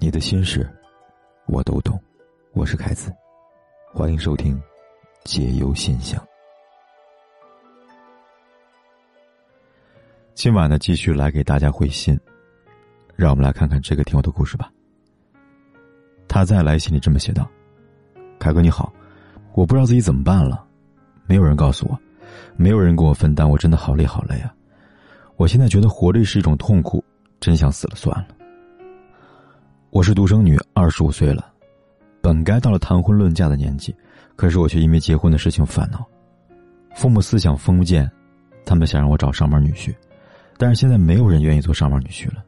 你的心事，我都懂。我是凯子，欢迎收听《解忧信箱》。今晚呢，继续来给大家回信。让我们来看看这个听友的故事吧。他在来信里这么写道：“凯哥你好，我不知道自己怎么办了，没有人告诉我，没有人跟我分担，我真的好累好累啊！我现在觉得活着是一种痛苦。”真想死了算了。我是独生女，二十五岁了，本该到了谈婚论嫁的年纪，可是我却因为结婚的事情烦恼。父母思想封建，他们想让我找上门女婿，但是现在没有人愿意做上门女婿了。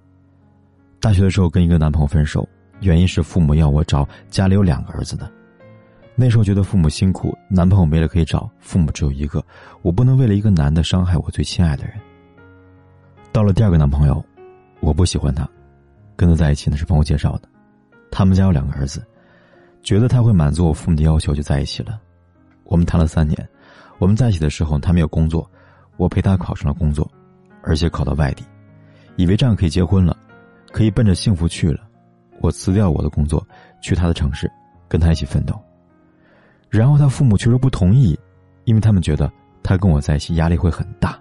大学的时候跟一个男朋友分手，原因是父母要我找家里有两个儿子的。那时候觉得父母辛苦，男朋友没了可以找，父母只有一个，我不能为了一个男的伤害我最亲爱的人。到了第二个男朋友。我不喜欢他，跟他在一起呢是朋友介绍的。他们家有两个儿子，觉得他会满足我父母的要求，就在一起了。我们谈了三年，我们在一起的时候他没有工作，我陪他考上了工作，而且考到外地，以为这样可以结婚了，可以奔着幸福去了。我辞掉我的工作，去他的城市，跟他一起奋斗。然后他父母却说不同意，因为他们觉得他跟我在一起压力会很大。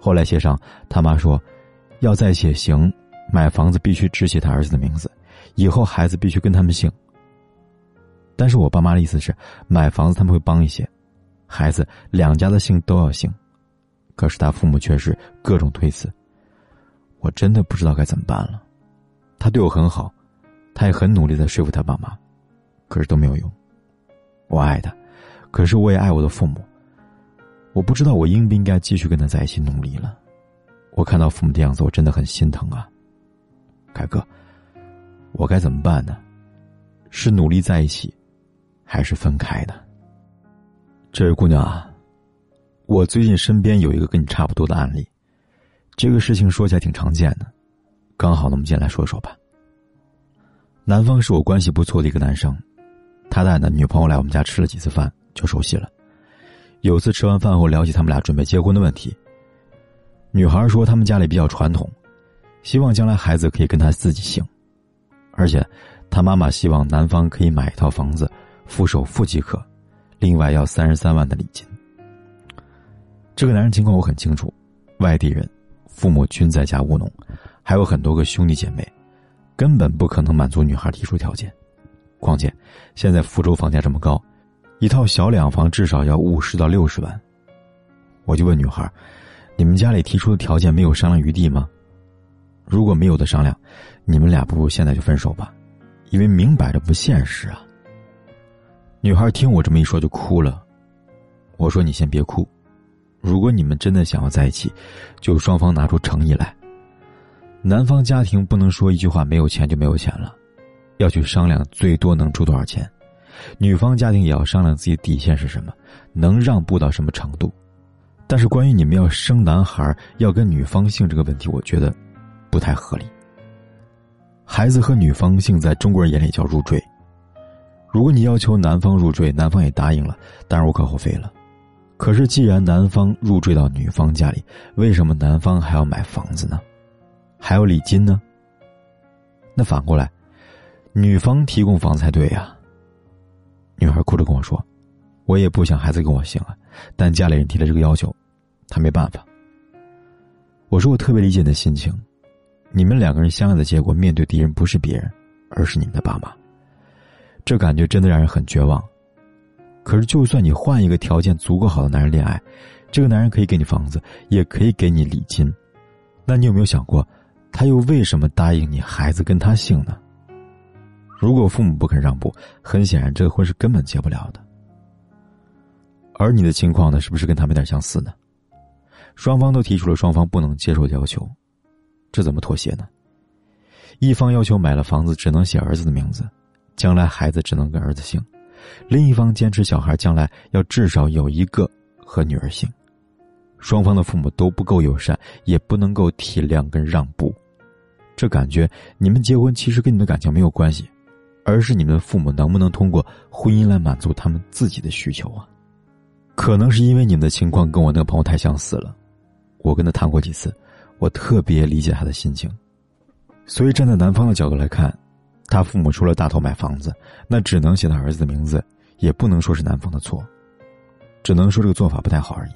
后来协商，他妈说。要在一起也行，买房子必须只写他儿子的名字，以后孩子必须跟他们姓。但是我爸妈的意思是，买房子他们会帮一些，孩子两家的姓都要姓。可是他父母却是各种推辞，我真的不知道该怎么办了。他对我很好，他也很努力的说服他爸妈，可是都没有用。我爱他，可是我也爱我的父母。我不知道我应不应该继续跟他在一起努力了。我看到父母的样子，我真的很心疼啊，凯哥，我该怎么办呢？是努力在一起，还是分开呢？这位姑娘啊，我最近身边有一个跟你差不多的案例，这个事情说起来挺常见的，刚好，那我们今天来说说吧。男方是我关系不错的一个男生，他带的女朋友来我们家吃了几次饭就熟悉了，有次吃完饭后聊起他们俩准备结婚的问题。女孩说：“他们家里比较传统，希望将来孩子可以跟他自己姓，而且，他妈妈希望男方可以买一套房子，付首付即可，另外要三十三万的礼金。”这个男人情况我很清楚，外地人，父母均在家务农，还有很多个兄弟姐妹，根本不可能满足女孩提出条件。况且，现在福州房价这么高，一套小两房至少要五十到六十万。我就问女孩。你们家里提出的条件没有商量余地吗？如果没有的商量，你们俩不如现在就分手吧，因为明摆着不现实啊。女孩听我这么一说就哭了，我说你先别哭，如果你们真的想要在一起，就双方拿出诚意来。男方家庭不能说一句话没有钱就没有钱了，要去商量最多能出多少钱，女方家庭也要商量自己底线是什么，能让步到什么程度。但是关于你们要生男孩要跟女方姓这个问题，我觉得不太合理。孩子和女方姓在中国人眼里叫入赘。如果你要求男方入赘，男方也答应了，当然无可厚非了。可是既然男方入赘到女方家里，为什么男方还要买房子呢？还有礼金呢？那反过来，女方提供房才对呀。女孩哭着跟我说：“我也不想孩子跟我姓啊。”但家里人提了这个要求，他没办法。我说我特别理解你的心情，你们两个人相爱的结果，面对敌人不是别人，而是你们的爸妈。这感觉真的让人很绝望。可是，就算你换一个条件足够好的男人恋爱，这个男人可以给你房子，也可以给你礼金，那你有没有想过，他又为什么答应你孩子跟他姓呢？如果父母不肯让步，很显然这个婚是根本结不了的。而你的情况呢，是不是跟他们有点相似呢？双方都提出了双方不能接受的要求，这怎么妥协呢？一方要求买了房子只能写儿子的名字，将来孩子只能跟儿子姓；另一方坚持小孩将来要至少有一个和女儿姓。双方的父母都不够友善，也不能够体谅跟让步，这感觉你们结婚其实跟你们的感情没有关系，而是你们的父母能不能通过婚姻来满足他们自己的需求啊？可能是因为你们的情况跟我那个朋友太相似了，我跟他谈过几次，我特别理解他的心情。所以站在男方的角度来看，他父母除了大头买房子，那只能写他儿子的名字，也不能说是男方的错，只能说这个做法不太好而已。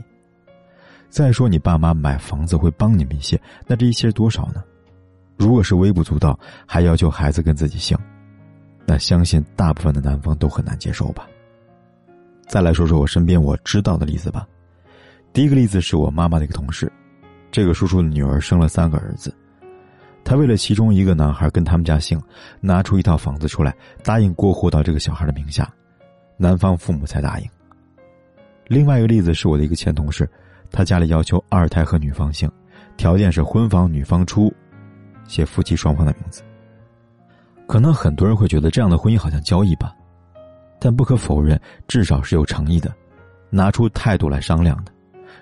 再说你爸妈买房子会帮你们一些，那这一些多少呢？如果是微不足道，还要求孩子跟自己姓，那相信大部分的男方都很难接受吧。再来说说我身边我知道的例子吧。第一个例子是我妈妈的一个同事，这个叔叔的女儿生了三个儿子，他为了其中一个男孩跟他们家姓，拿出一套房子出来，答应过户到这个小孩的名下，男方父母才答应。另外一个例子是我的一个前同事。他家里要求二胎和女方姓，条件是婚房女方出，写夫妻双方的名字。可能很多人会觉得这样的婚姻好像交易吧，但不可否认，至少是有诚意的，拿出态度来商量的，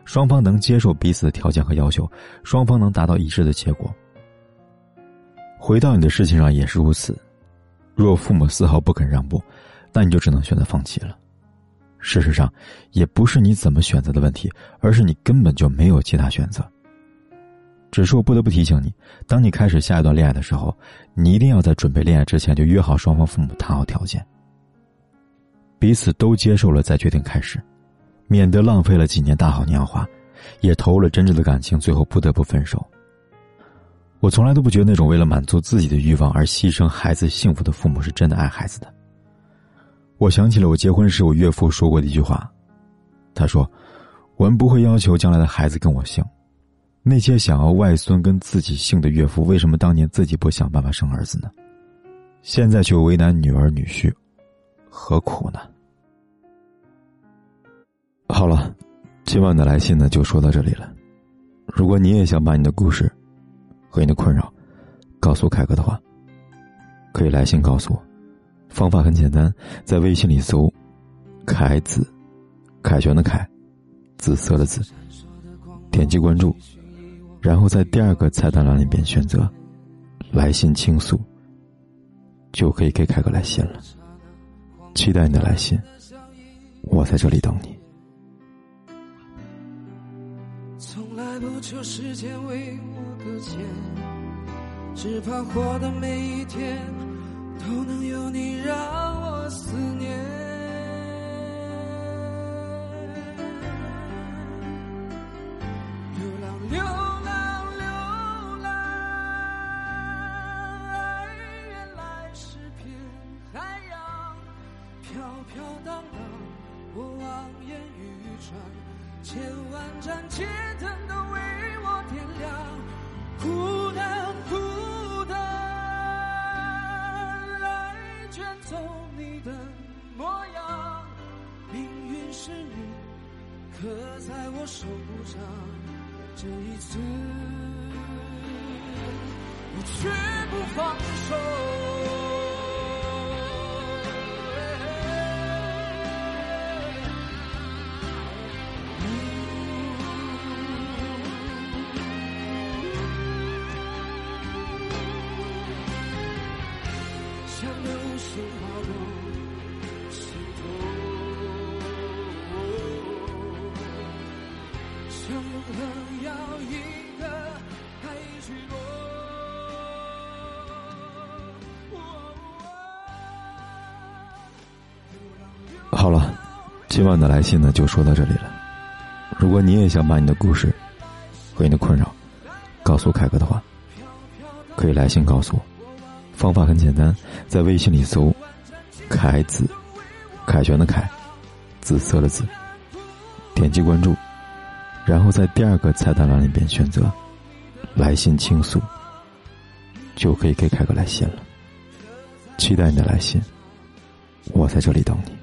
双方能接受彼此的条件和要求，双方能达到一致的结果。回到你的事情上也是如此，若父母丝毫不肯让步，那你就只能选择放弃了。事实上，也不是你怎么选择的问题，而是你根本就没有其他选择。只是我不得不提醒你，当你开始下一段恋爱的时候，你一定要在准备恋爱之前就约好双方父母谈好条件，彼此都接受了再决定开始，免得浪费了几年大好年华，也投入了真挚的感情，最后不得不分手。我从来都不觉得那种为了满足自己的欲望而牺牲孩子幸福的父母是真的爱孩子的。我想起了我结婚时我岳父说过的一句话，他说：“我们不会要求将来的孩子跟我姓，那些想要外孙跟自己姓的岳父，为什么当年自己不想办法生儿子呢？现在却为难女儿女婿，何苦呢？”好了，今晚的来信呢就说到这里了。如果你也想把你的故事和你的困扰告诉凯哥的话，可以来信告诉我。方法很简单，在微信里搜“凯子”，凯旋的凯，紫色的紫，点击关注，然后在第二个菜单栏里边选择“来信倾诉”，就可以给凯哥来信了。期待你的来信，我在这里等你。从来不求时间为我搁浅，只怕活的每一天。都能有你让我思念，流浪流浪流浪，爱原来是片海洋，飘飘荡荡，我望眼欲穿，千万盏街刻在我手上，这一次我绝不放手。可能要一个好了，今晚的来信呢就说到这里了。如果你也想把你的故事和你的困扰告诉凯哥的话，可以来信告诉我。方法很简单，在微信里搜“凯子”，凯旋的凯，紫色的紫，点击关注，然后在第二个菜单栏里边选择“来信倾诉”，就可以给凯哥来信了。期待你的来信，我在这里等你。